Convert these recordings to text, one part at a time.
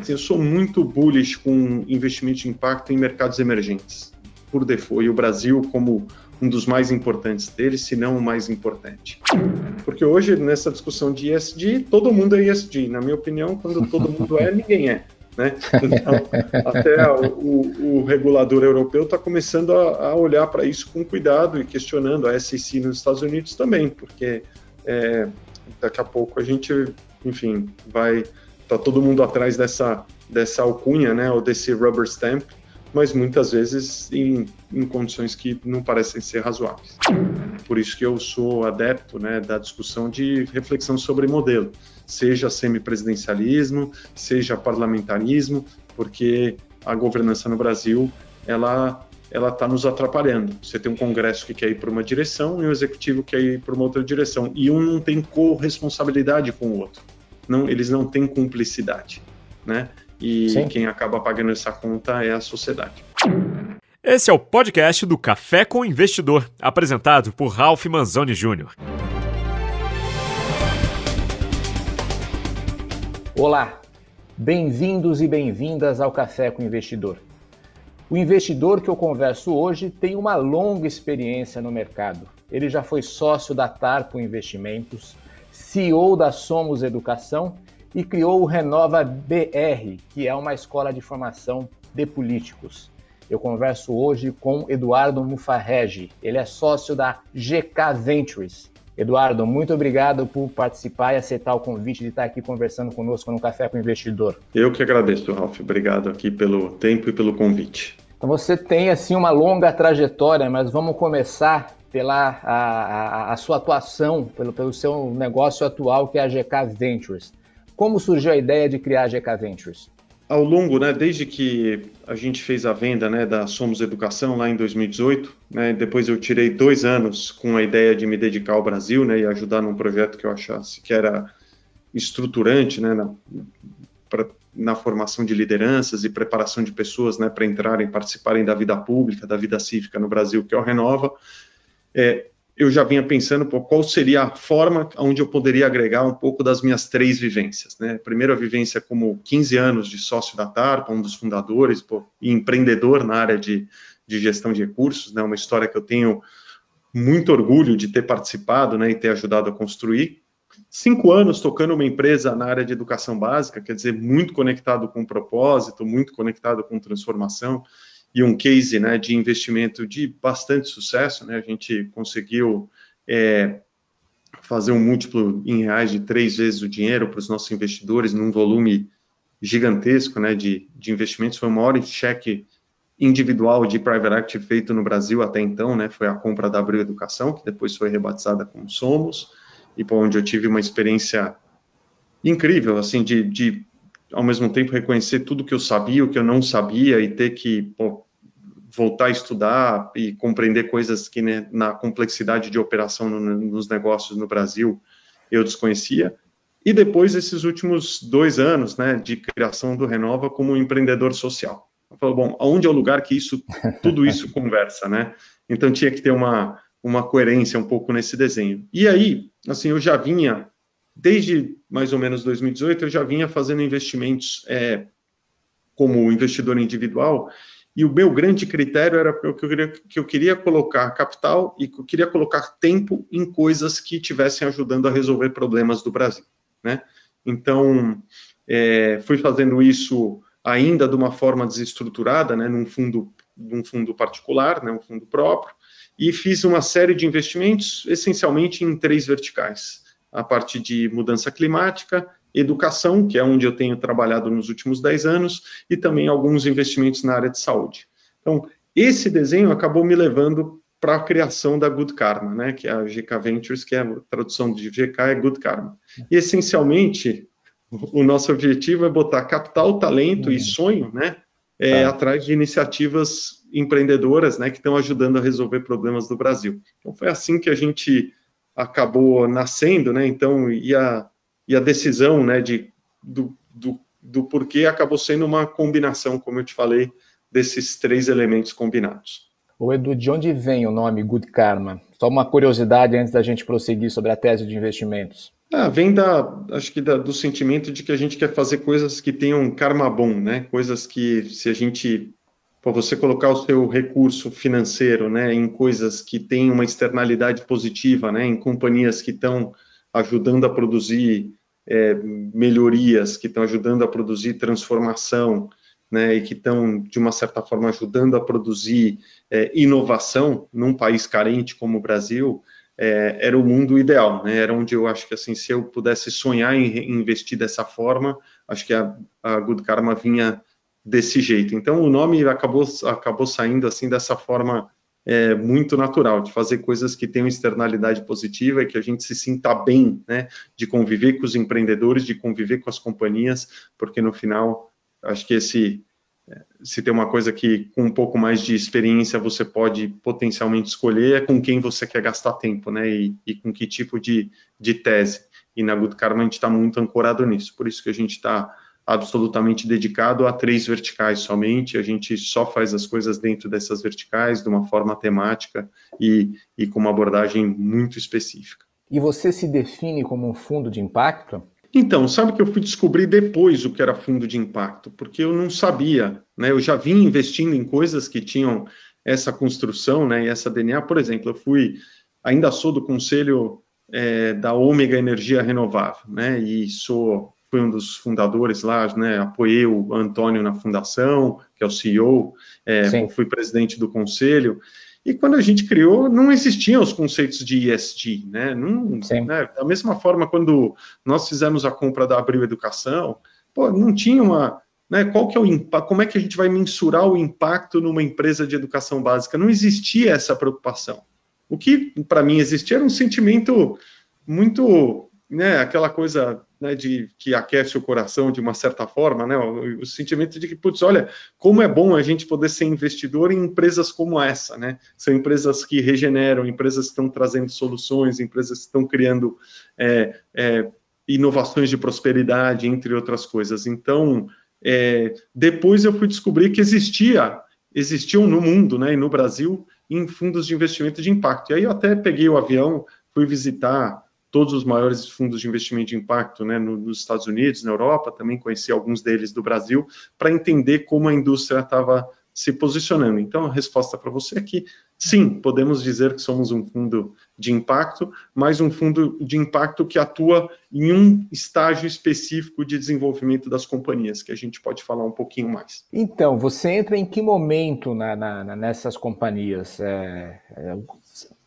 Assim, eu sou muito bullish com investimento de impacto em mercados emergentes, por default, e o Brasil como um dos mais importantes deles, se não o mais importante. Porque hoje, nessa discussão de ESG, todo mundo é ESG. Na minha opinião, quando todo mundo é, ninguém é. Né? Então, até o, o, regulador europeu está começando a, a olhar para isso com cuidado e questionando a SEC nos Estados Unidos também, porque é, daqui a pouco a gente, enfim, vai tá todo mundo atrás dessa dessa alcunha, né, ou desse rubber stamp, mas muitas vezes em, em condições que não parecem ser razoáveis. Por isso que eu sou adepto, né, da discussão de reflexão sobre modelo seja semipresidencialismo, seja parlamentarismo, porque a governança no Brasil ela ela está nos atrapalhando. Você tem um Congresso que quer ir para uma direção e um Executivo que quer ir para uma outra direção. E um não tem corresponsabilidade com o outro. Não, eles não têm cumplicidade, né? E Sim. quem acaba pagando essa conta é a sociedade. Esse é o podcast do Café com o Investidor, apresentado por Ralph Manzoni Jr. Olá, bem-vindos e bem-vindas ao Café com o Investidor. O investidor que eu converso hoje tem uma longa experiência no mercado. Ele já foi sócio da Tarpo Investimentos, CEO da Somos Educação e criou o Renova BR, que é uma escola de formação de políticos. Eu converso hoje com Eduardo Mufarregi. Ele é sócio da GK Ventures, Eduardo, muito obrigado por participar e aceitar o convite de estar aqui conversando conosco no Café com o Investidor. Eu que agradeço, Ralf. Obrigado aqui pelo tempo e pelo convite. Então você tem assim uma longa trajetória, mas vamos começar pela a, a, a sua atuação, pelo, pelo seu negócio atual que é a GK Ventures. Como surgiu a ideia de criar a GK Ventures? ao longo, né, desde que a gente fez a venda né, da Somos Educação lá em 2018, né, depois eu tirei dois anos com a ideia de me dedicar ao Brasil né, e ajudar num projeto que eu achasse que era estruturante né, na, pra, na formação de lideranças e preparação de pessoas né, para entrarem, participarem da vida pública, da vida cívica no Brasil, que é o Renova. É, eu já vinha pensando pô, qual seria a forma onde eu poderia agregar um pouco das minhas três vivências. Né? Primeiro, a vivência como 15 anos de sócio da TARPA, um dos fundadores pô, e empreendedor na área de, de gestão de recursos, né? uma história que eu tenho muito orgulho de ter participado né, e ter ajudado a construir. Cinco anos tocando uma empresa na área de educação básica, quer dizer, muito conectado com propósito, muito conectado com transformação e um case né, de investimento de bastante sucesso. Né? A gente conseguiu é, fazer um múltiplo em reais de três vezes o dinheiro para os nossos investidores num volume gigantesco né, de, de investimentos. Foi o maior cheque individual de private equity feito no Brasil até então, né, foi a compra da Abril Educação, que depois foi rebatizada como Somos, e por onde eu tive uma experiência incrível, assim, de, de ao mesmo tempo reconhecer tudo que eu sabia, o que eu não sabia e ter que pô, voltar a estudar e compreender coisas que né, na complexidade de operação no, nos negócios no Brasil eu desconhecia. E depois esses últimos dois anos, né, de criação do Renova como empreendedor social. Eu falo, bom, aonde é o lugar que isso, tudo isso conversa, né? Então tinha que ter uma, uma coerência um pouco nesse desenho. E aí, assim, eu já vinha desde mais ou menos 2018, eu já vinha fazendo investimentos é, como investidor individual, e o meu grande critério era que eu queria, que eu queria colocar capital e que eu queria colocar tempo em coisas que estivessem ajudando a resolver problemas do Brasil. Né? Então, é, fui fazendo isso ainda de uma forma desestruturada, né, num fundo, num fundo particular, né, um fundo próprio, e fiz uma série de investimentos, essencialmente em três verticais a parte de mudança climática, educação, que é onde eu tenho trabalhado nos últimos 10 anos, e também alguns investimentos na área de saúde. Então, esse desenho acabou me levando para a criação da Good Karma, né, que é a GK Ventures, que é a tradução de GK é Good Karma. E, essencialmente, o nosso objetivo é botar capital, talento uhum. e sonho, né, é, tá. atrás de iniciativas empreendedoras, né, que estão ajudando a resolver problemas do Brasil. Então, foi assim que a gente acabou nascendo, né? Então, e a, e a decisão, né, de, do, do, do porquê acabou sendo uma combinação, como eu te falei, desses três elementos combinados. O Edu, de onde vem o nome Good Karma? Só uma curiosidade antes da gente prosseguir sobre a tese de investimentos. Ah, vem da, acho que da, do sentimento de que a gente quer fazer coisas que tenham karma bom, né? Coisas que se a gente, para você colocar o seu recurso financeiro, né, em coisas que têm uma externalidade positiva, né, em companhias que estão ajudando a produzir é, melhorias, que estão ajudando a produzir transformação, né, e que estão, de uma certa forma, ajudando a produzir é, inovação num país carente como o Brasil, é, era o mundo ideal, né? Era onde eu acho que assim, se eu pudesse sonhar em, investir dessa forma, acho que a, a, Good Karma vinha desse jeito. Então o nome acabou acabou saindo assim dessa forma é, muito natural, de fazer coisas que tenham externalidade positiva e que a gente se sinta bem, né? De conviver com os empreendedores, de conviver com as companhias, porque no final acho que esse se tem uma coisa que com um pouco mais de experiência você pode potencialmente escolher é com quem você quer gastar tempo, né? E, e com que tipo de, de tese. E na Good Karma a gente está muito ancorado nisso. Por isso que a gente está absolutamente dedicado a três verticais somente. A gente só faz as coisas dentro dessas verticais de uma forma temática e, e com uma abordagem muito específica. E você se define como um fundo de impacto? Então, sabe que eu fui descobrir depois o que era fundo de impacto, porque eu não sabia, né? Eu já vim investindo em coisas que tinham essa construção, né? E essa DNA, por exemplo, eu fui, ainda sou do conselho é, da Ômega Energia Renovável, né? E sou fui um dos fundadores lá, né? Apoiei o Antônio na fundação, que é o CEO, é, fui presidente do conselho. E quando a gente criou, não existiam os conceitos de ESG, né? Não, né? Da mesma forma, quando nós fizemos a compra da Abril Educação, pô, não tinha uma. Né, qual que é o impacto? Como é que a gente vai mensurar o impacto numa empresa de educação básica? Não existia essa preocupação. O que, para mim, existia era um sentimento muito né, aquela coisa né, de que aquece o coração de uma certa forma, né, o, o, sentimento de que, putz, olha, como é bom a gente poder ser investidor em empresas como essa, né? São empresas que regeneram, empresas que estão trazendo soluções, empresas que estão criando é, é, inovações de prosperidade, entre outras coisas. Então, é, depois eu fui descobrir que existia, existiam no mundo, né, e no Brasil, em fundos de investimento de impacto. E aí eu até peguei o avião, fui visitar todos os maiores fundos de investimento de impacto né, nos Estados Unidos, na Europa, também conheci alguns deles do Brasil, para entender como a indústria estava se posicionando. Então, a resposta para você é que, sim, podemos dizer que somos um fundo de impacto, mas um fundo de impacto que atua em um estágio específico de desenvolvimento das companhias, que a gente pode falar um pouquinho mais. Então, você entra em que momento na, na, nessas companhias? É, é,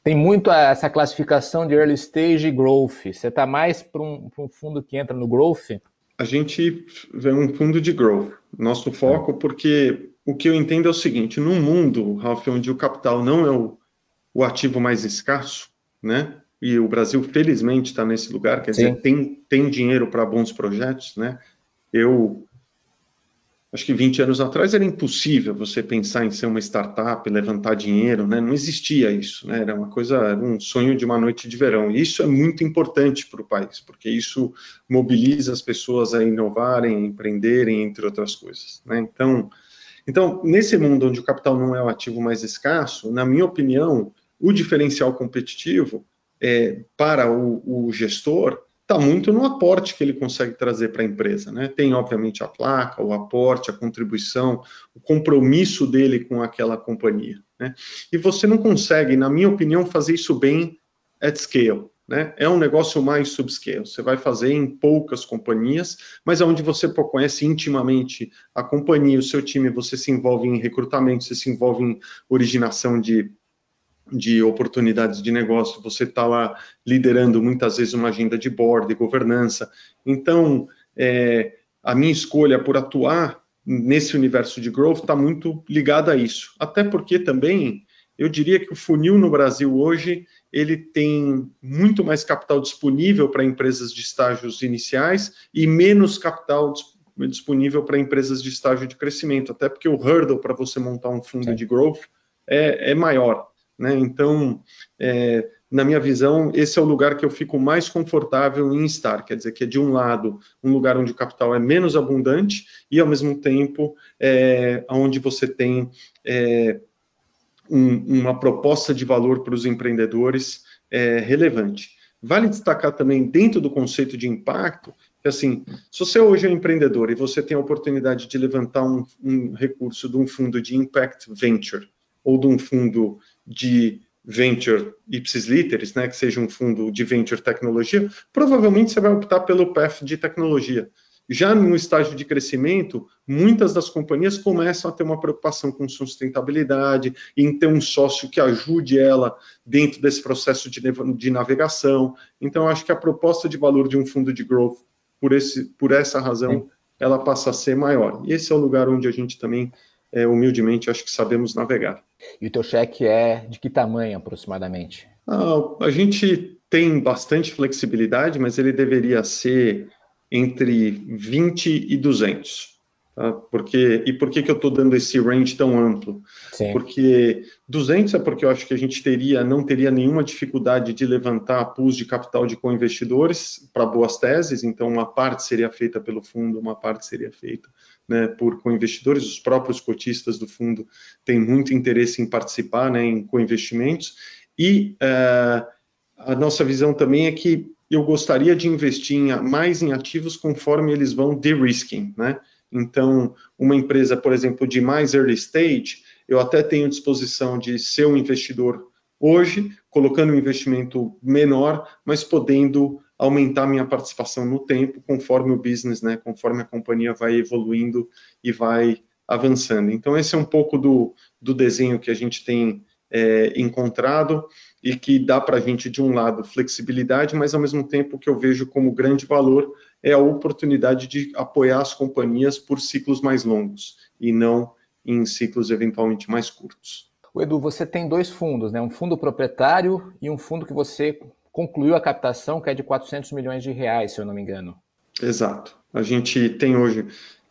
tem muito essa classificação de early stage e growth. Você está mais para um, um, fundo que entra no growth? A gente vê um fundo de growth. Nosso foco, porque o que eu entendo é o seguinte: num mundo, Ralph, onde o capital não é o, o ativo mais escasso, né? E o Brasil, felizmente, está nesse lugar, quer Sim. dizer, tem, tem dinheiro para bons projetos, né? Eu acho que 20 anos atrás era impossível você pensar em ser uma startup, levantar dinheiro, né? Não existia isso, né? Era uma coisa, era um sonho de uma noite de verão. E isso é muito importante para o país, porque isso mobiliza as pessoas a inovarem, a empreenderem, entre outras coisas, né? Então, então, nesse mundo onde o capital não é o ativo mais escasso, na minha opinião, o diferencial competitivo é, para o, o gestor está muito no aporte que ele consegue trazer para a empresa. Né? Tem, obviamente, a placa, o aporte, a contribuição, o compromisso dele com aquela companhia. Né? E você não consegue, na minha opinião, fazer isso bem at scale. Né? É um negócio mais subscale. Você vai fazer em poucas companhias, mas é onde você conhece intimamente a companhia, o seu time, você se envolve em recrutamento, você se envolve em originação de de oportunidades de negócio, você está lá liderando muitas vezes uma agenda de board, de governança. Então, é, a minha escolha por atuar nesse universo de growth está muito ligada a isso. Até porque também eu diria que o funil no Brasil hoje ele tem muito mais capital disponível para empresas de estágios iniciais e menos capital disponível para empresas de estágio de crescimento, até porque o hurdle para você montar um fundo Sim. de growth é, é maior. Né? Então, é, na minha visão, esse é o lugar que eu fico mais confortável em estar. Quer dizer, que é de um lado um lugar onde o capital é menos abundante e, ao mesmo tempo, é, onde você tem é, um, uma proposta de valor para os empreendedores é, relevante. vale destacar também dentro do conceito de impacto que assim, se você hoje é um empreendedor e você tem a oportunidade de levantar um, um recurso de um fundo de impact venture ou de um fundo de venture ipsis literis, né, que seja um fundo de venture tecnologia, provavelmente você vai optar pelo path de tecnologia. Já no estágio de crescimento, muitas das companhias começam a ter uma preocupação com sustentabilidade, em ter um sócio que ajude ela dentro desse processo de, de navegação. Então, acho que a proposta de valor de um fundo de growth, por, esse, por essa razão, ela passa a ser maior. E esse é o lugar onde a gente também, é, humildemente, acho que sabemos navegar. E o teu cheque é de que tamanho, aproximadamente? Ah, a gente tem bastante flexibilidade, mas ele deveria ser entre 20 e 200. Tá? Porque, e por que, que eu estou dando esse range tão amplo? Sim. Porque 200 é porque eu acho que a gente teria, não teria nenhuma dificuldade de levantar pools de capital de co-investidores para boas teses, então uma parte seria feita pelo fundo, uma parte seria feita né, por co-investidores, os próprios cotistas do fundo têm muito interesse em participar né, em co-investimentos, e uh, a nossa visão também é que eu gostaria de investir em, mais em ativos conforme eles vão de-risking, né? Então, uma empresa, por exemplo, de mais early stage, eu até tenho disposição de ser um investidor hoje, colocando um investimento menor, mas podendo aumentar minha participação no tempo, conforme o business, né, conforme a companhia vai evoluindo e vai avançando. Então, esse é um pouco do, do desenho que a gente tem é, encontrado e que dá para a gente, de um lado, flexibilidade, mas ao mesmo tempo que eu vejo como grande valor é a oportunidade de apoiar as companhias por ciclos mais longos e não em ciclos eventualmente mais curtos. O Edu, você tem dois fundos, né? um fundo proprietário e um fundo que você concluiu a captação, que é de 400 milhões de reais, se eu não me engano. Exato. A gente tem hoje,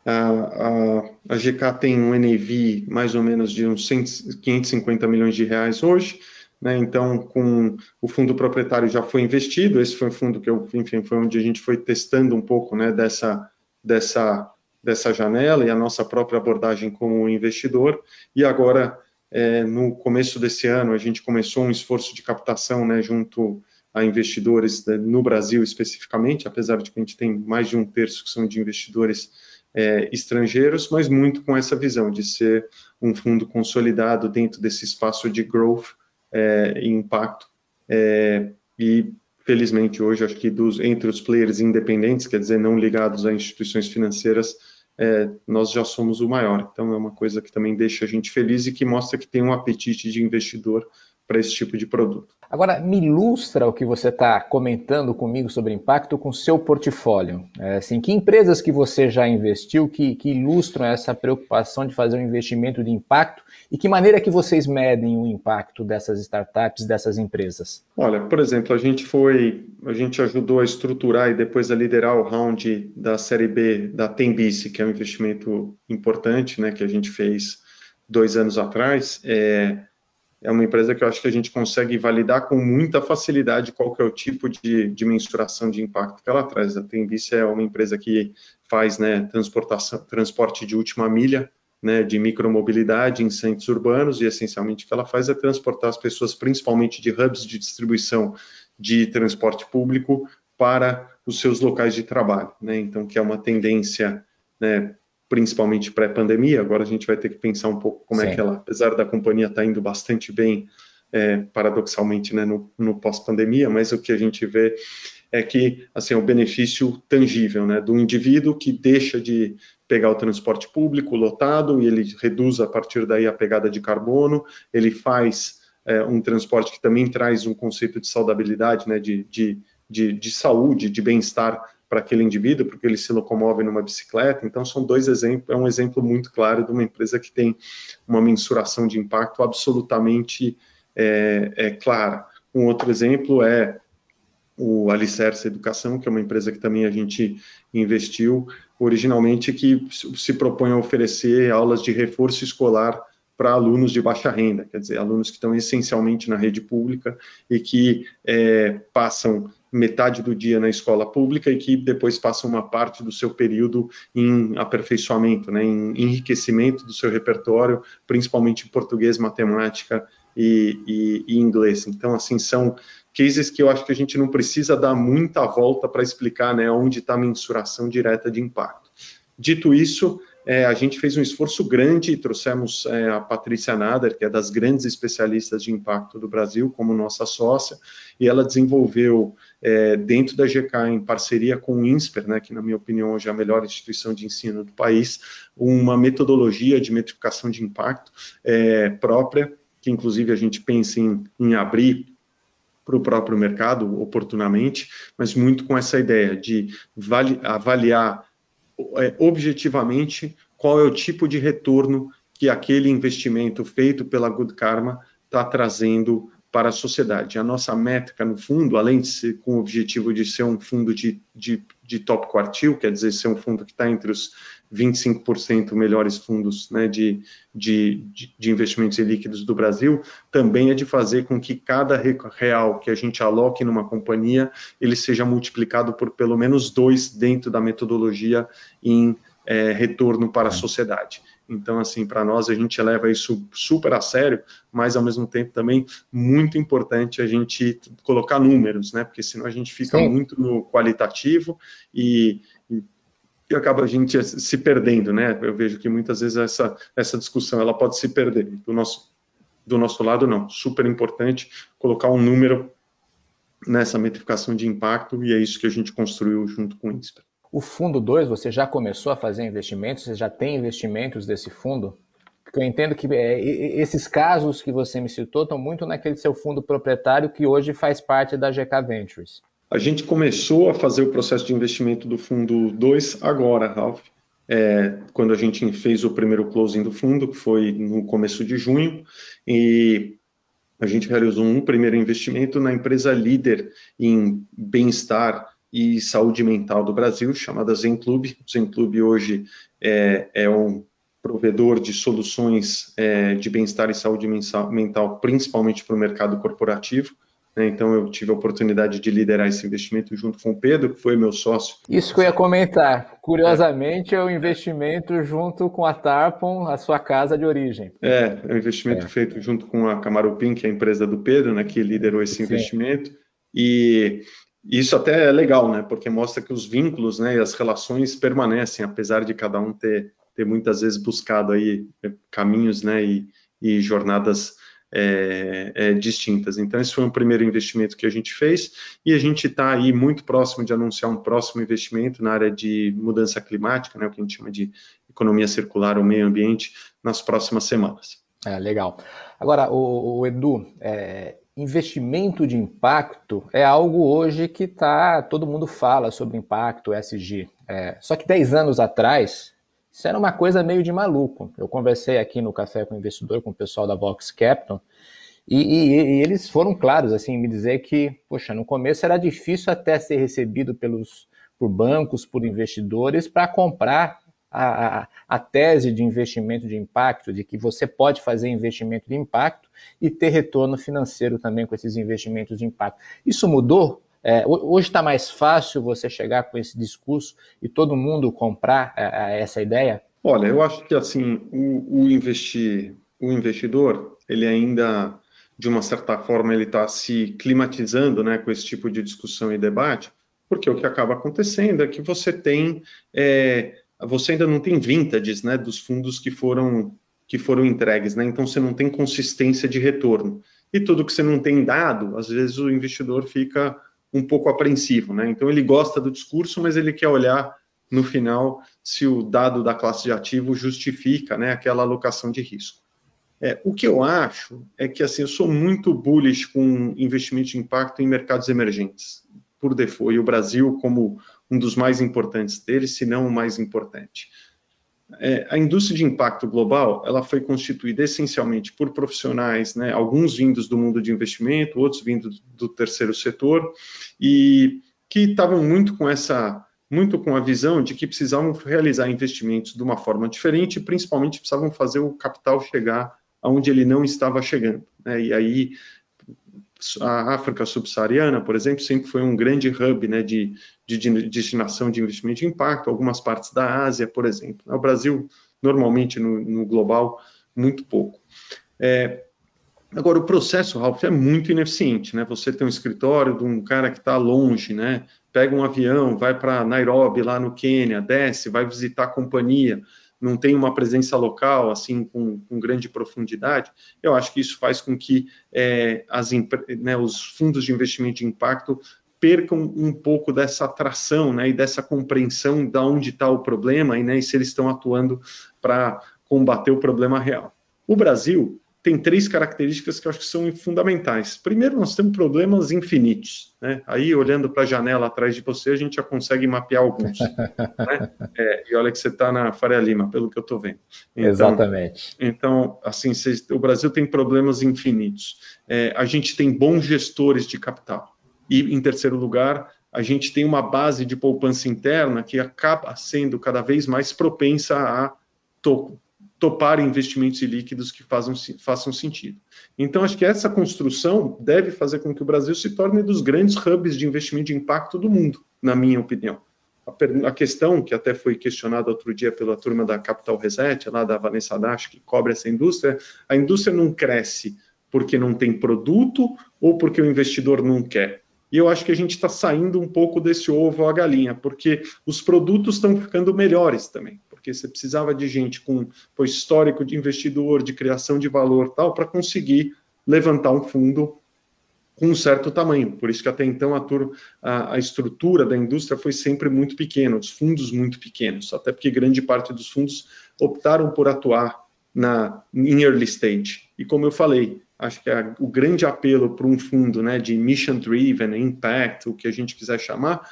a, a, a GK tem um NAV mais ou menos de uns 100, 550 milhões de reais hoje, né? Então, com o fundo proprietário já foi investido, esse foi um fundo que eu, enfim, foi onde a gente foi testando um pouco né, dessa, dessa, dessa janela e a nossa própria abordagem como investidor. E agora, é, no começo desse ano, a gente começou um esforço de captação né, junto a investidores né, no Brasil especificamente, apesar de que a gente tem mais de um terço que são de investidores é, estrangeiros, mas muito com essa visão de ser um fundo consolidado dentro desse espaço de growth é, e impacto. É, e, felizmente, hoje, acho que dos, entre os players independentes, quer dizer, não ligados a instituições financeiras, é, nós já somos o maior. Então, é uma coisa que também deixa a gente feliz e que mostra que tem um apetite de investidor para esse tipo de produto. Agora, me ilustra o que você está comentando comigo sobre impacto com seu portfólio. É, assim, que empresas que você já investiu que, que, ilustram essa preocupação de fazer um investimento de impacto e que maneira que vocês medem o impacto dessas startups, dessas empresas? Olha, por exemplo, a gente foi, a gente ajudou a estruturar e depois a liderar o round da série B da Tembice, que é um investimento importante, né, que a gente fez dois anos atrás. É, é uma empresa que eu acho que a gente consegue validar com muita facilidade qual que é o tipo de, de mensuração de impacto que ela traz. A Tembice é uma empresa que faz né, transportação, transporte de última milha, né, de micromobilidade em centros urbanos e essencialmente o que ela faz é transportar as pessoas, principalmente de hubs de distribuição de transporte público, para os seus locais de trabalho. Né? Então, que é uma tendência né, principalmente pré-pandemia, agora a gente vai ter que pensar um pouco como Sim. é que ela, apesar da companhia estar tá indo bastante bem, é, paradoxalmente, né, no, no pós-pandemia, mas o que a gente vê é que, assim, é o benefício tangível, né, do indivíduo que deixa de pegar o transporte público lotado e ele reduz a partir daí a pegada de carbono, ele faz é, um transporte que também traz um conceito de saudabilidade, né, de, de, de, de saúde, de bem-estar para aquele indivíduo, porque ele se locomove numa bicicleta. Então, são dois exemplos, é um exemplo muito claro de uma empresa que tem uma mensuração de impacto absolutamente é, é clara. Um outro exemplo é o Alicerce Educação, que é uma empresa que também a gente investiu originalmente, que se propõe a oferecer aulas de reforço escolar para alunos de baixa renda, quer dizer, alunos que estão essencialmente na rede pública e que é, passam metade do dia na escola pública e que depois passam uma parte do seu período em aperfeiçoamento, né, em enriquecimento do seu repertório, principalmente em português, matemática e, e, e inglês. Então, assim, são cases que eu acho que a gente não precisa dar muita volta para explicar né, onde está a mensuração direta de impacto. Dito isso, é, a gente fez um esforço grande e trouxemos é, a Patrícia Nader, que é das grandes especialistas de impacto do Brasil, como nossa sócia, e ela desenvolveu, é, dentro da GK, em parceria com o INSPER, né, que na minha opinião hoje é a melhor instituição de ensino do país, uma metodologia de metrificação de impacto é, própria, que inclusive a gente pensa em, em abrir para o próprio mercado oportunamente, mas muito com essa ideia de avaliar é, objetivamente qual é o tipo de retorno que aquele investimento feito pela Good Karma está trazendo para a sociedade. A nossa métrica, no fundo, além de ser com o objetivo de ser um fundo de, de, de top quartil, quer dizer, ser um fundo que está entre os 25% melhores fundos né, de, de, de, investimentos líquidos do Brasil, também é de fazer com que cada real que a gente aloque numa companhia, ele seja multiplicado por pelo menos dois dentro da metodologia em é, retorno para a sociedade. Então, assim, para nós a gente leva isso super a sério, mas ao mesmo tempo também muito importante a gente colocar números, né? Porque senão a gente fica Sim. muito no qualitativo e, e acaba a gente se perdendo, né? Eu vejo que muitas vezes essa, essa discussão ela pode se perder. Do nosso, do nosso lado, não. Super importante colocar um número nessa metrificação de impacto e é isso que a gente construiu junto com o INSPER. O fundo 2, você já começou a fazer investimentos? Você já tem investimentos desse fundo? Porque eu entendo que é, esses casos que você me citou estão muito naquele seu fundo proprietário que hoje faz parte da GK Ventures. A gente começou a fazer o processo de investimento do fundo 2 agora, Ralph, é, quando a gente fez o primeiro closing do fundo, que foi no começo de junho, e a gente realizou um primeiro investimento na empresa líder em bem-estar e saúde mental do Brasil, chamada Zen Club. Zen Club hoje é, é um provedor de soluções é, de bem-estar e saúde mental, principalmente para o mercado corporativo. Né? Então, eu tive a oportunidade de liderar esse investimento junto com o Pedro, que foi meu sócio. Isso que eu ia comentar. Curiosamente, é, o investimento junto com a Tarpon, a sua casa de origem. É, é um investimento é. feito junto com a Camarupim, que é a empresa do Pedro, né, que liderou esse Sim. investimento. E isso até é legal, né, porque mostra que os vínculos né, e as relações permanecem, apesar de cada um ter, ter muitas vezes buscado aí caminhos né, e, e jornadas é, é, distintas. Então, esse foi um primeiro investimento que a gente fez e a gente está aí muito próximo de anunciar um próximo investimento na área de mudança climática, né, o que a gente chama de economia circular ou meio ambiente, nas próximas semanas. É, legal. Agora, o, o Edu, é, investimento de impacto é algo hoje que tá, todo mundo fala sobre impacto, SG. É, só que 10 anos atrás, isso era uma coisa meio de maluco. Eu conversei aqui no Café com o Investidor com o pessoal da Vox Capital e, e, e, eles foram claros assim me dizer que, poxa, no começo era difícil até ser recebido pelos por bancos, por investidores para comprar a, a, a, tese de investimento de impacto, de que você pode fazer investimento de impacto e ter retorno financeiro também com esses investimentos de impacto. Isso mudou é, hoje está mais fácil você chegar com esse discurso e todo mundo comprar é, é, essa ideia? Olha, eu acho que assim o, o, investir, o investidor, ele ainda de uma certa forma ele está se climatizando, né, com esse tipo de discussão e debate, porque o que acaba acontecendo é que você tem, é, você ainda não tem vintages, né, dos fundos que foram que foram entregues, né? Então você não tem consistência de retorno. E tudo que você não tem dado, às vezes o investidor fica um pouco apreensivo, né? Então ele gosta do discurso, mas ele quer olhar no final se o dado da classe de ativo justifica, né, aquela alocação de risco. É, o que eu acho é que assim eu sou muito bullish com investimento de impacto em mercados emergentes, por default, e o Brasil como um dos mais importantes deles, se não o mais importante é, a indústria de impacto global ela foi constituída essencialmente por profissionais, né, alguns vindos do mundo de investimento, outros vindos do terceiro setor, e que estavam muito com essa muito com a visão de que precisavam realizar investimentos de uma forma diferente, e principalmente precisavam fazer o capital chegar aonde ele não estava chegando. Né? E aí a África subsaariana, por exemplo, sempre foi um grande hub né, de, de, de, destinação de investimento de impacto, algumas partes da Ásia, por exemplo. O Brasil, normalmente, no, no global, muito pouco. É, Agora, o processo, Ralph, é muito ineficiente, né? Você tem um escritório de um cara que está longe, né? Pega um avião, vai para Nairobi, lá no Quênia, desce, vai visitar a companhia, não tem uma presença local, assim, com, com grande profundidade. Eu acho que isso faz com que é, as, né, os fundos de investimento de impacto percam um pouco dessa atração, né? E dessa compreensão de onde está o problema e, né, e se eles estão atuando para combater o problema real. O Brasil tem três características que eu acho que são fundamentais. Primeiro, nós temos problemas infinitos. Né? Aí, olhando para a janela atrás de você, a gente já consegue mapear alguns. né? é, e olha que você está na Faria Lima, pelo que eu estou vendo. Então, Exatamente. Então, assim, o Brasil tem problemas infinitos. É, a gente tem bons gestores de capital. E, em terceiro lugar, a gente tem uma base de poupança interna que acaba sendo cada vez mais propensa a topar investimentos ilíquidos que façam, façam sentido. Então, acho que essa construção deve fazer com que o Brasil se torne um dos grandes hubs de investimento de impacto do mundo, na minha opinião. A questão, que até foi questionada outro dia pela turma da Capital Reset, lá da Vanessa Dash, que cobre essa indústria, a indústria não cresce porque não tem produto ou porque o investidor não quer. E eu acho que a gente está saindo um pouco desse ovo à galinha, porque os produtos estão ficando melhores também porque você precisava de gente com pô, histórico de investidor, de criação de valor, tal, para conseguir levantar um fundo com um certo tamanho. Por isso que até então a, a, a, estrutura da indústria foi sempre muito pequena, os fundos muito pequenos, até porque grande parte dos fundos optaram por atuar na em early stage. E como eu falei, acho que a, o grande apelo para um fundo né, de mission driven, impact, o que a gente quiser chamar,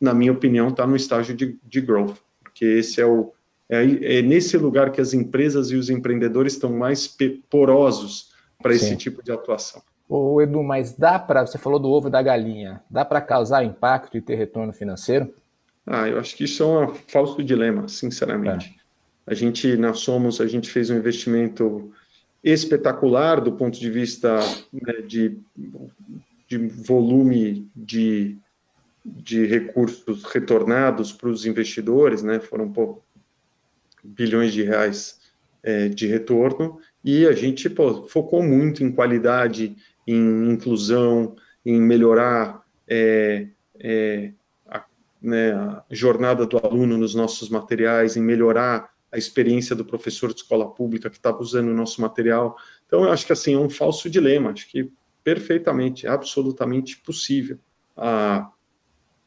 na minha opinião, está no estágio de, de growth, porque esse é o, é, é nesse lugar que as empresas e os empreendedores estão mais porosos para esse tipo de atuação. Ô, Edu, mas dá para, você falou do ovo e da galinha, dá para causar impacto e ter retorno financeiro? Ah, eu acho que isso é um falso dilema, sinceramente. É. A gente, nós somos, a gente fez um investimento espetacular do ponto de vista né, de, de volume de, de recursos retornados para os investidores, né, foram bilhões de reais é, de retorno. E a gente pô, focou muito em qualidade, em inclusão, em melhorar é, é, a, né, a, jornada do aluno nos nossos materiais, em melhorar a experiência do professor de escola pública que estava usando o nosso material. Então, eu acho que assim é um falso dilema. Acho que perfeitamente, absolutamente possível. A,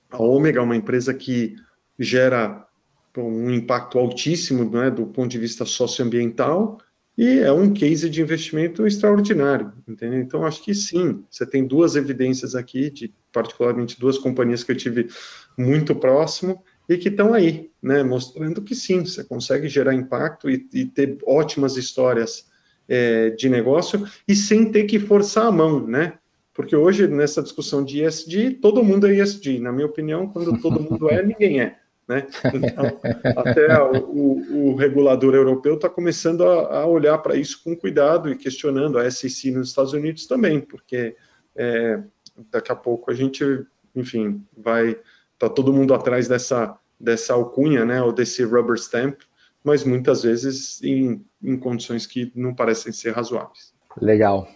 a Ômega é uma empresa que gera um impacto altíssimo né, do ponto de vista socioambiental e é um case de investimento extraordinário, entendeu? Então, acho que sim, você tem duas evidências aqui, de particularmente duas companhias que eu tive muito próximo e que estão aí, né, mostrando que sim, você consegue gerar impacto e, e ter ótimas histórias é, de negócio e sem ter que forçar a mão, né? Porque hoje, nessa discussão de ESG, todo mundo é ESG. Na minha opinião, quando todo mundo é, ninguém é. Né? Então, até o, o, regulador europeu está começando a, a olhar para isso com cuidado e questionando a SEC nos Estados Unidos também, porque é, daqui a pouco a gente, enfim, vai tá todo mundo atrás dessa dessa alcunha, né, ou desse rubber stamp, mas muitas vezes em, em condições que não parecem ser razoáveis. Legal.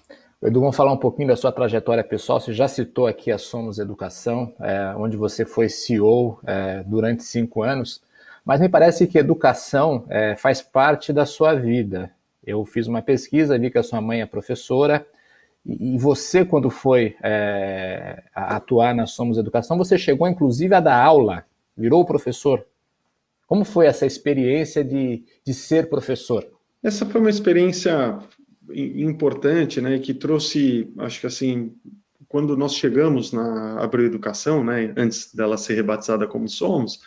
Edu, vamos falar um pouquinho da sua trajetória pessoal. Você já citou aqui a Somos Educação, é, onde você foi CEO é, durante cinco anos, mas me parece que educação é, faz parte da sua vida. Eu fiz uma pesquisa, vi que a sua mãe é professora, e, você, quando foi é, atuar na Somos Educação, você chegou inclusive a dar aula, virou professor. Como foi essa experiência de, de ser professor? Essa foi uma experiência importante, né, que trouxe, acho que assim, quando nós chegamos na Abril Educação, né, antes dela ser rebatizada como somos,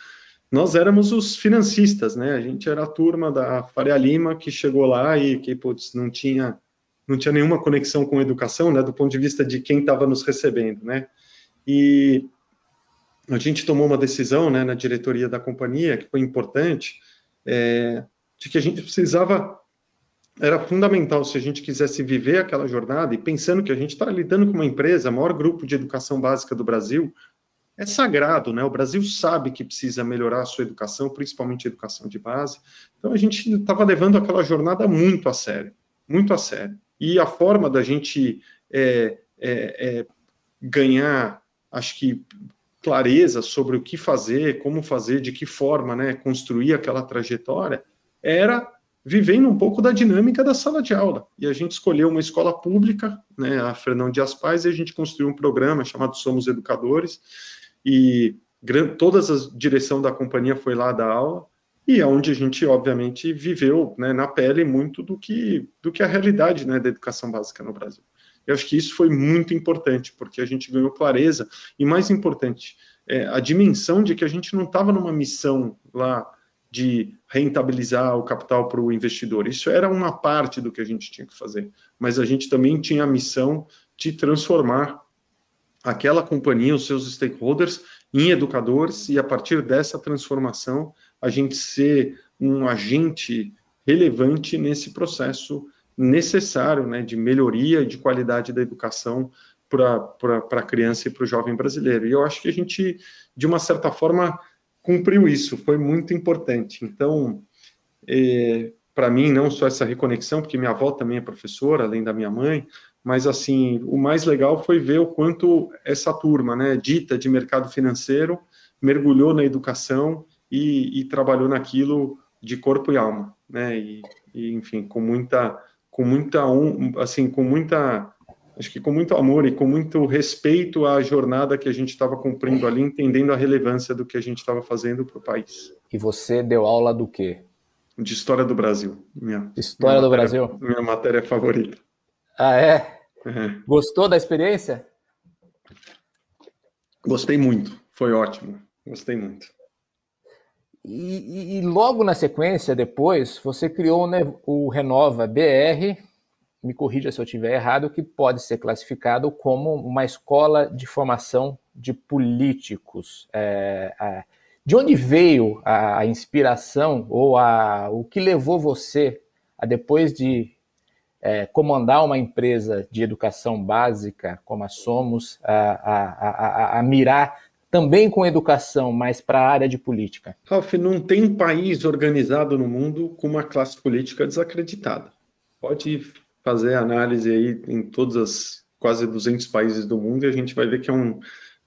nós éramos os financistas, né, a gente era a turma da Faria Lima que chegou lá e que, putz, não tinha, não tinha nenhuma conexão com educação, né, do ponto de vista de quem estava nos recebendo, né, e a gente tomou uma decisão, né, na diretoria da companhia, que foi importante, é, de que a gente precisava era fundamental se a gente quisesse viver aquela jornada e pensando que a gente está lidando com uma empresa, maior grupo de educação básica do Brasil, é sagrado, né? O Brasil sabe que precisa melhorar a sua educação, principalmente a educação de base. Então a gente estava levando aquela jornada muito a sério, muito a sério. E a forma da gente é, é, é, ganhar, acho que, clareza sobre o que fazer, como fazer, de que forma né, construir aquela trajetória, era vivendo um pouco da dinâmica da sala de aula. E a gente escolheu uma escola pública, né, a Fernão Dias Paz, e a gente construiu um programa chamado Somos Educadores, e toda a direção da companhia foi lá dar aula, e é onde a gente, obviamente, viveu né, na pele muito do que, do que a realidade né, da educação básica no Brasil. Eu acho que isso foi muito importante, porque a gente ganhou clareza, e mais importante, é, a dimensão de que a gente não estava numa missão lá de rentabilizar o capital para o investidor. Isso era uma parte do que a gente tinha que fazer, mas a gente também tinha a missão de transformar aquela companhia, os seus stakeholders, em educadores e a partir dessa transformação a gente ser um agente relevante nesse processo necessário né, de melhoria e de qualidade da educação para a criança e para o jovem brasileiro. E eu acho que a gente, de uma certa forma, cumpriu isso, foi muito importante. Então, é, para mim, não só essa reconexão, porque minha avó também é professora, além da minha mãe, mas assim, o mais legal foi ver o quanto essa turma, né, dita de mercado financeiro, mergulhou na educação e, e trabalhou naquilo de corpo e alma, né, e, e enfim, com muita, com muita, assim, com muita acho que com muito amor e com muito respeito à jornada que a gente estava cumprindo ali, entendendo a relevância do que a gente estava fazendo para o país. E você deu aula do quê? De História do Brasil. Minha, História minha do matéria, Brasil? Minha matéria favorita. Ah, é? é? Gostou da experiência? Gostei muito, foi ótimo, gostei muito. E, e, logo na sequência, depois, você criou né, o Renova BR, me corrija se eu estiver errado, que pode ser classificado como uma escola de formação de políticos. É, é, de onde veio a, a, inspiração ou a, o que levou você a, depois de é, comandar uma empresa de educação básica, como a Somos, a, a mirar também com educação, mas para a área de política? Ralf, não tem país organizado no mundo com uma classe política desacreditada. Pode fazer análise aí em todas as quase 200 países do mundo e a gente vai ver que é um,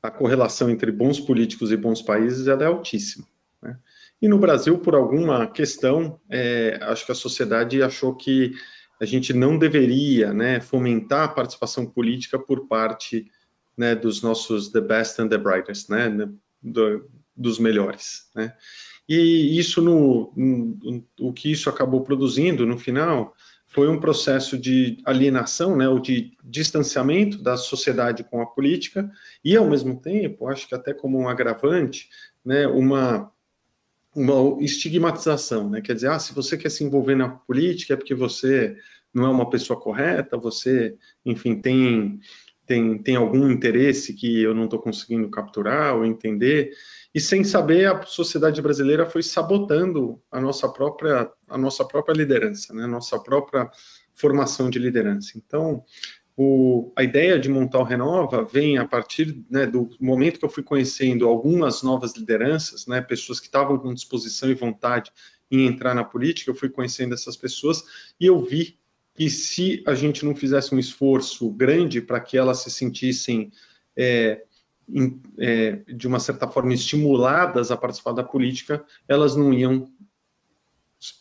a correlação entre bons políticos e bons países é altíssima. Né? E no Brasil, por alguma questão, é, acho que a sociedade achou que a gente não deveria né, fomentar a participação política por parte né, dos nossos the best and the brightest, né, do, dos melhores. Né? E isso, no, no, o que isso acabou produzindo no final foi um processo de alienação, né, ou de distanciamento da sociedade com a política, e ao mesmo tempo, acho que até como um agravante, né, uma, uma estigmatização, né, quer dizer, ah, se você quer se envolver na política é porque você não é uma pessoa correta, você, enfim, tem, tem, tem algum interesse que eu não estou conseguindo capturar ou entender, e sem saber a sociedade brasileira foi sabotando a nossa própria a nossa própria liderança, né? A nossa própria formação de liderança. Então, o, a ideia de montar o Renova vem a partir né, do momento que eu fui conhecendo algumas novas lideranças, né, pessoas que estavam com disposição e vontade em entrar na política, eu fui conhecendo essas pessoas e eu vi que se a gente não fizesse um esforço grande para que elas se sentissem é, é, de uma certa forma, estimuladas a participar da política, elas não iam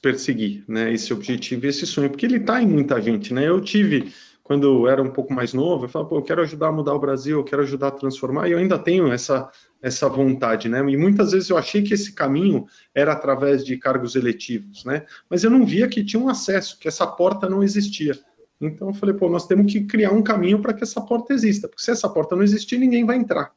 perseguir né, esse objetivo e esse sonho, porque ele está em muita gente. Né? Eu tive, quando eu era um pouco mais novo, eu falava, eu quero ajudar a mudar o Brasil, eu quero ajudar a transformar, e eu ainda tenho essa, essa vontade. Né? E muitas vezes eu achei que esse caminho era através de cargos eletivos, né? mas eu não via que tinha um acesso, que essa porta não existia. Então eu falei, pô, nós temos que criar um caminho para que essa porta exista, porque se essa porta não existir, ninguém vai entrar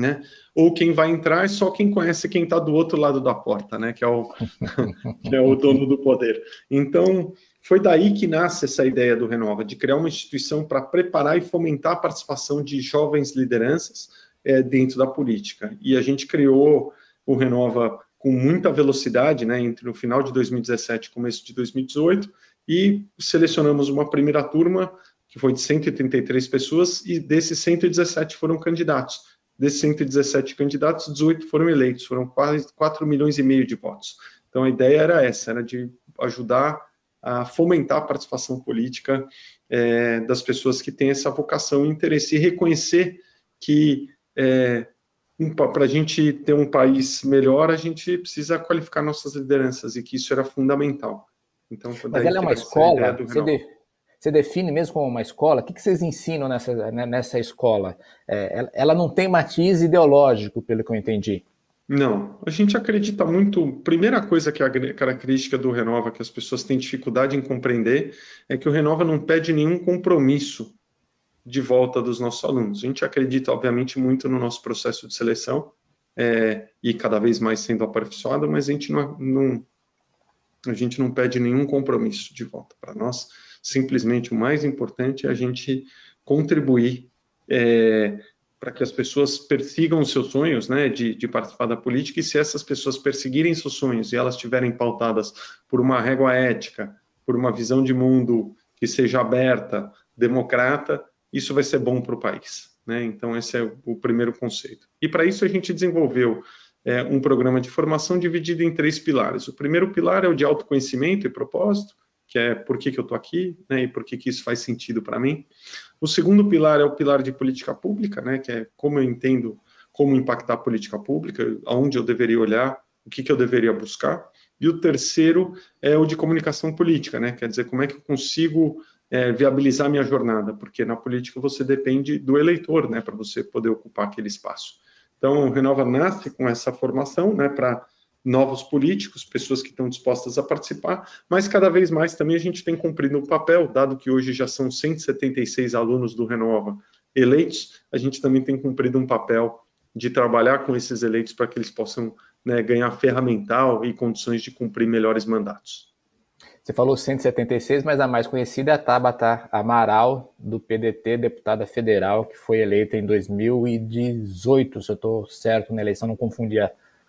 né? Ou quem vai entrar é só quem conhece quem está do outro lado da porta, né? Que é o, que é o dono do poder. Então, foi daí que nasce essa ideia do Renova, de criar uma instituição para preparar e fomentar a participação de jovens lideranças é, dentro da política. E a gente criou o Renova com muita velocidade, né, entre o final de 2017 e começo de 2018, e selecionamos uma primeira turma que foi de 133 pessoas, e desses 117 foram candidatos desses 117 candidatos, 18 foram eleitos, foram quase 4 milhões e meio de votos. Então a ideia era essa, era de ajudar a fomentar a participação política é, das pessoas que têm essa vocação e interesse, e reconhecer que é, para a gente ter um país melhor, a gente precisa qualificar nossas lideranças, e que isso era fundamental. Então, Mas ela é uma escola? Você, de, você, define mesmo como uma escola? O que, que vocês ensinam nessa, né, nessa escola? É, ela não tem matiz ideológico, pelo que eu entendi. Não, a gente acredita muito. Primeira coisa que é a característica do Renova que as pessoas têm dificuldade em compreender é que o Renova não pede nenhum compromisso de volta dos nossos alunos. A gente acredita, obviamente, muito no nosso processo de seleção é, e cada vez mais sendo aperfeiçoado, mas a gente não, não, a gente não pede nenhum compromisso de volta. Para nós, simplesmente o mais importante é a gente contribuir é, para que as pessoas persigam os seus sonhos, né, de, de, participar da política, e se essas pessoas perseguirem seus sonhos e elas estiverem pautadas por uma régua ética, por uma visão de mundo que seja aberta, democrata, isso vai ser bom para o país. Né? Então, esse é o primeiro conceito. E para isso a gente desenvolveu é, um programa de formação dividido em três pilares. O primeiro pilar é o de autoconhecimento e propósito, que é por que, que eu estou aqui né, e por que, que isso faz sentido para mim. O segundo pilar é o pilar de política pública, né, que é como eu entendo como impactar a política pública, aonde eu deveria olhar, o que, que eu deveria buscar. E o terceiro é o de comunicação política, né, quer dizer, como é que eu consigo é, viabilizar minha jornada, porque na política você depende do eleitor, né, para você poder ocupar aquele espaço. Então, o Renova nasce com essa formação, né, para novos políticos, pessoas que estão dispostas a participar, mas cada vez mais também a gente tem cumprido o papel, dado que hoje já são 176 alunos do Renova eleitos, a gente também tem cumprido um papel de trabalhar com esses eleitos para que eles possam né, ganhar ferramental e condições de cumprir melhores mandatos. Você falou 176, mas a mais conhecida é a Tabata Amaral, do PDT, deputada federal, que foi eleita em 2018, se eu estou certo na eleição, não confundi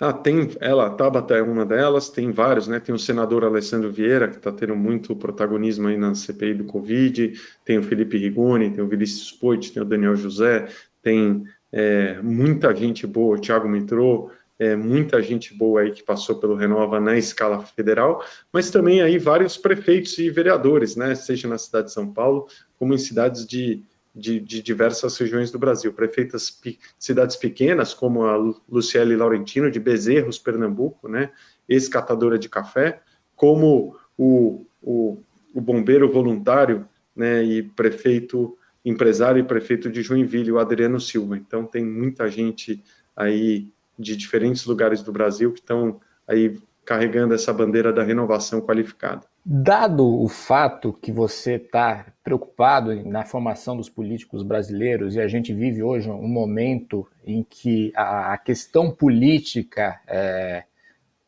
ah, tem ela, a Tabata é uma delas, tem vários, né? Tem o senador Alessandro Vieira, que está tendo muito protagonismo aí na CPI do Covid, tem o Felipe Rigoni, tem o Vinícius Poit, tem o Daniel José, tem é, muita gente boa, o Thiago Metrô, é, muita gente boa aí que passou pelo Renova na escala federal, mas também aí vários prefeitos e vereadores, né? Seja na cidade de São Paulo, como em cidades de de, de, diversas regiões do Brasil. Prefeitas cidades pequenas, como a Luciele Laurentino, de Bezerros, Pernambuco, né, ex-catadora de café, como o, o, o bombeiro voluntário né, e prefeito, empresário e prefeito de Joinville, o Adriano Silva. Então, tem muita gente aí de diferentes lugares do Brasil que estão aí carregando essa bandeira da renovação qualificada. Dado o fato que você está preocupado na formação dos políticos brasileiros e a gente vive hoje um momento em que a, questão política está é,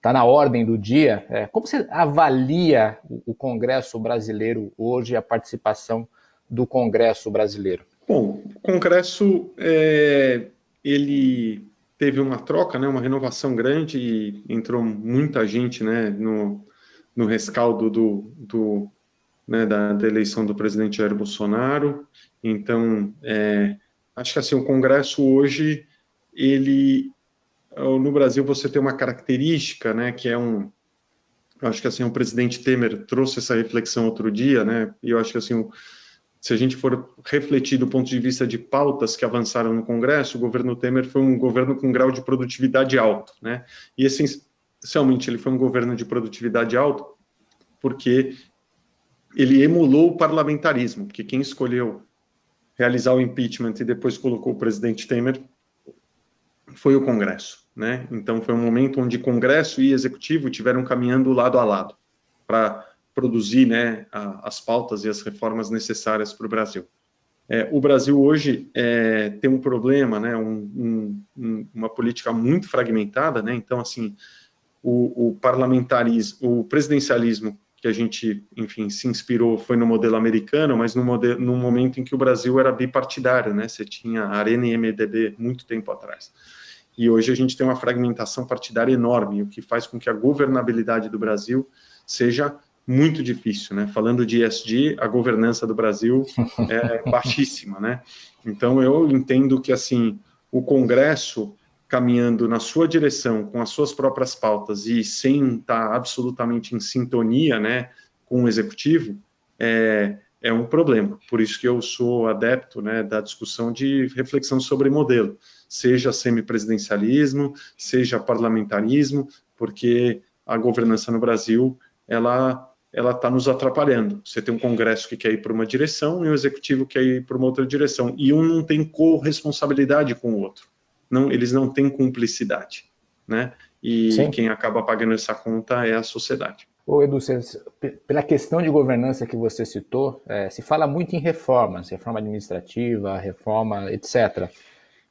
tá na ordem do dia, é, como você avalia o, Congresso brasileiro hoje, a participação do Congresso brasileiro? Bom, o Congresso é, ele teve uma troca, né, uma renovação grande e entrou muita gente né, no, no rescaldo do, do né, da, da, eleição do presidente Jair Bolsonaro. Então, é, acho que assim o Congresso hoje ele no Brasil você tem uma característica, né, que é um acho que assim o presidente Temer trouxe essa reflexão outro dia, né, e eu acho que assim se a gente for refletir do ponto de vista de pautas que avançaram no Congresso, o governo Temer foi um governo com grau de produtividade alto, né? E essencialmente ele foi um governo de produtividade alto porque ele emulou o parlamentarismo, porque quem escolheu realizar o impeachment e depois colocou o presidente Temer foi o Congresso, né? Então foi um momento onde Congresso e Executivo tiveram caminhando lado a lado para produzir né, a, as pautas e as reformas necessárias para o Brasil. É, o Brasil hoje é, tem um problema, né, um, um, uma política muito fragmentada, né, então, assim, o, o, parlamentarismo, o presidencialismo que a gente, enfim, se inspirou foi no modelo americano, mas no, no momento em que o Brasil era bipartidário, né, você tinha Arena e MDB muito tempo atrás. E hoje a gente tem uma fragmentação partidária enorme, o que faz com que a governabilidade do Brasil seja muito difícil, né? Falando de ESG, a governança do Brasil é baixíssima, né? Então eu entendo que assim o Congresso caminhando na sua direção com as suas próprias pautas e sem estar absolutamente em sintonia, né? com o executivo, é, é um problema. Por isso que eu sou adepto né, da discussão de reflexão sobre modelo, seja semipresidencialismo, seja parlamentarismo, porque a governança no Brasil ela ela está nos atrapalhando. Você tem um Congresso que quer ir para uma direção e um Executivo que quer ir para uma outra direção, e um não tem corresponsabilidade com o outro. Não, eles não têm cumplicidade, né? E Sim. quem acaba pagando essa conta é a sociedade. Ô Edu, pela questão de governança que você citou, é, se fala muito em reformas, reforma administrativa, reforma, etc.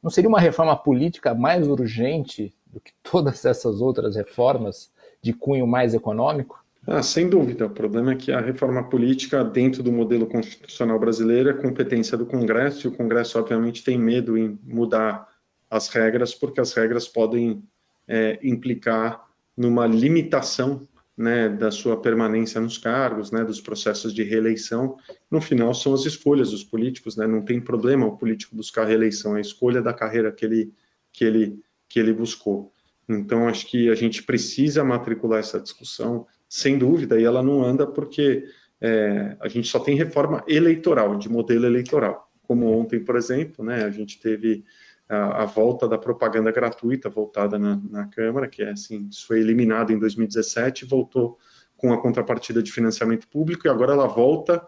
Não seria uma reforma política mais urgente do que todas essas outras reformas de cunho mais econômico? Ah, sem dúvida. O problema é que a reforma política, dentro do modelo constitucional brasileiro, é competência do Congresso, e o Congresso, obviamente, tem medo em mudar as regras, porque as regras podem é, implicar numa limitação né, da sua permanência nos cargos, né, dos processos de reeleição. No final, são as escolhas dos políticos, né, não tem problema o político buscar reeleição, é a escolha da carreira que ele, que ele, que ele buscou. Então, acho que a gente precisa matricular essa discussão, sem dúvida, e ela não anda porque é, a gente só tem reforma eleitoral, de modelo eleitoral. Como ontem, por exemplo, né, a gente teve a, a, volta da propaganda gratuita voltada na, na, Câmara, que é assim, foi eliminado em 2017, voltou com a contrapartida de financiamento público e agora ela volta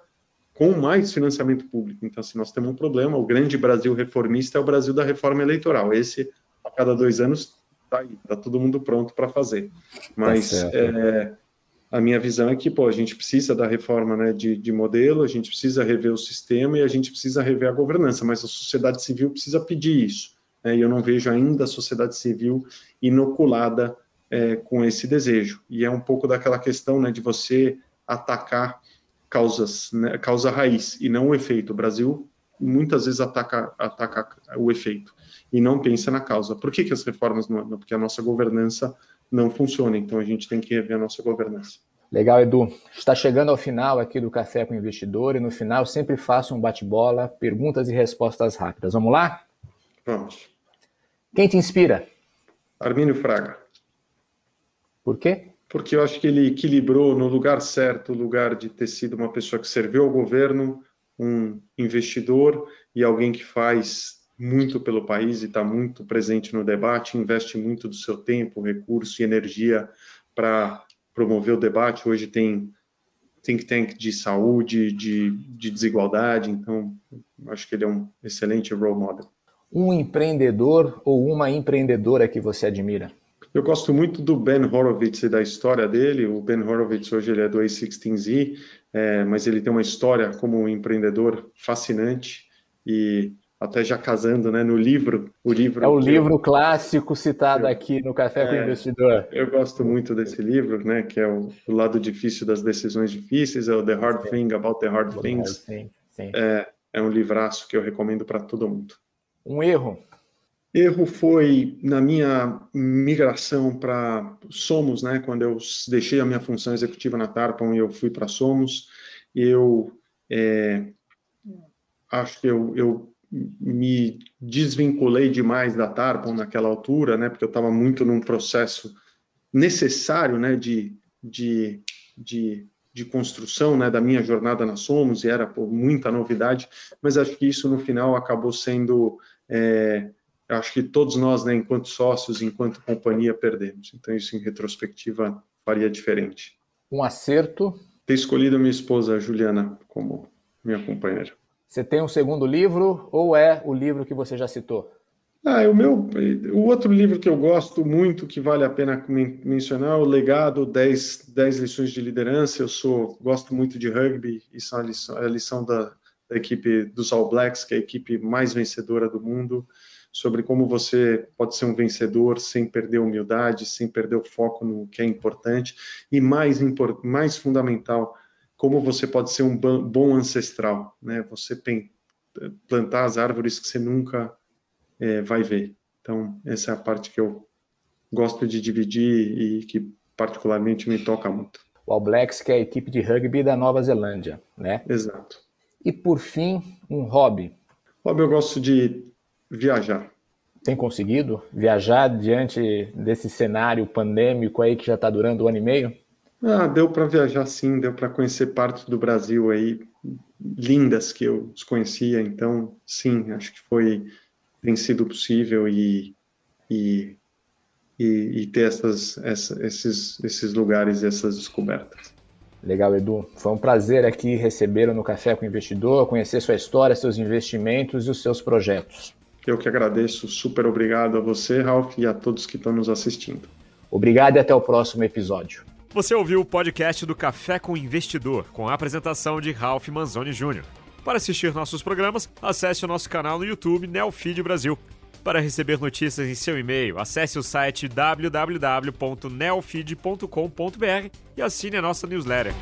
com mais financiamento público. Então, assim, nós temos um problema. O grande Brasil reformista é o Brasil da reforma eleitoral. Esse, a cada dois anos, está aí, está todo mundo pronto para fazer. Mas tá é, a minha visão é que, pô, a gente precisa da reforma né, de, de modelo, a gente precisa rever o sistema e a gente precisa rever a governança, mas a sociedade civil precisa pedir isso né, e eu não vejo ainda a sociedade civil inoculada é, com esse desejo. E é um pouco daquela questão né, de você atacar causas, né, causa raiz e não o efeito. O Brasil muitas vezes ataca, ataca o efeito e não pensa na causa. Por que, que as reformas não andam? Porque a nossa governança não funciona, então a gente tem que rever a nossa governança. Legal, Edu. Está chegando ao final aqui do Café com o Investidor e no final eu sempre faço um bate-bola, perguntas e respostas rápidas. Vamos lá? Vamos. Quem te inspira? Armínio Fraga. Por quê? Porque eu acho que ele equilibrou no lugar certo o lugar de ter sido uma pessoa que serviu ao governo, um investidor e alguém que faz muito pelo país e está muito presente no debate, investe muito do seu tempo, recurso e energia para promover o debate. Hoje tem think tank de saúde, de, de desigualdade, então acho que ele é um excelente role model um empreendedor ou uma empreendedora que você admira? Eu gosto muito do Ben Horowitz e da história dele. O Ben Horowitz hoje ele é do A16Z, é, mas ele tem uma história como um empreendedor fascinante e até já casando, né, no livro, o livro é o livro eu, clássico citado eu, aqui no Café é, com o Investidor. Eu gosto muito desse livro, né, que é o, o, lado difícil das decisões difíceis, é o The Hard sim. Thing About the Hard Things. Sim, sim. É, é um livraço que eu recomendo para todo mundo. Um erro? Erro foi na minha migração para Somos, né? Quando eu deixei a minha função executiva na Tarpon e eu fui para Somos, eu é, acho que eu, eu me desvinculei demais da Tarpon naquela altura, né? Porque eu estava muito num processo necessário, né? De, de, de de construção né, da minha jornada na Somos e era por muita novidade, mas acho que isso no final acabou sendo é, acho que todos nós, né, enquanto sócios, enquanto companhia, perdemos. Então, isso em retrospectiva faria diferente. Um acerto? Ter escolhido a minha esposa, Juliana, como minha companheira. Você tem um segundo livro ou é o livro que você já citou? Ah, o meu, o outro livro que eu gosto muito, que vale a pena mencionar, é o Legado 10, 10 lições de liderança. Eu sou, gosto muito de rugby, isso é a lição, é a lição da, da equipe dos All Blacks, que é a equipe mais vencedora do mundo, sobre como você pode ser um vencedor sem perder humildade, sem perder o foco no que é importante, e mais, mais fundamental, como você pode ser um bom ancestral, né? Você tem plantar as árvores que você nunca é, vai ver. Então, essa é a parte que eu gosto de dividir e que particularmente me toca muito. O All Blacks, que é a equipe de rugby da Nova Zelândia, né? Exato. E por fim, um hobby. Hobby eu gosto de viajar. Tem conseguido viajar diante desse cenário pandêmico aí que já está durando um ano e meio? Ah, deu para viajar sim, deu para conhecer partes do Brasil aí lindas que eu desconhecia, então sim, acho que foi tem sido possível e, e, e, e ter essas, essa, esses, esses lugares, essas descobertas. Legal, Edu. Foi um prazer aqui recebê-lo no Café com o Investidor, conhecer sua história, seus investimentos e os seus projetos. Eu que agradeço, super obrigado a você, Ralph, e a todos que estão nos assistindo. Obrigado e até o próximo episódio. Você ouviu o podcast do Café com Investidor, com a apresentação de Ralph Manzoni Jr. Para assistir nossos programas, acesse o nosso canal no YouTube Neofeed Brasil. Para receber notícias em seu e-mail, acesse o site www.neofeed.com.br e assine a nossa newsletter.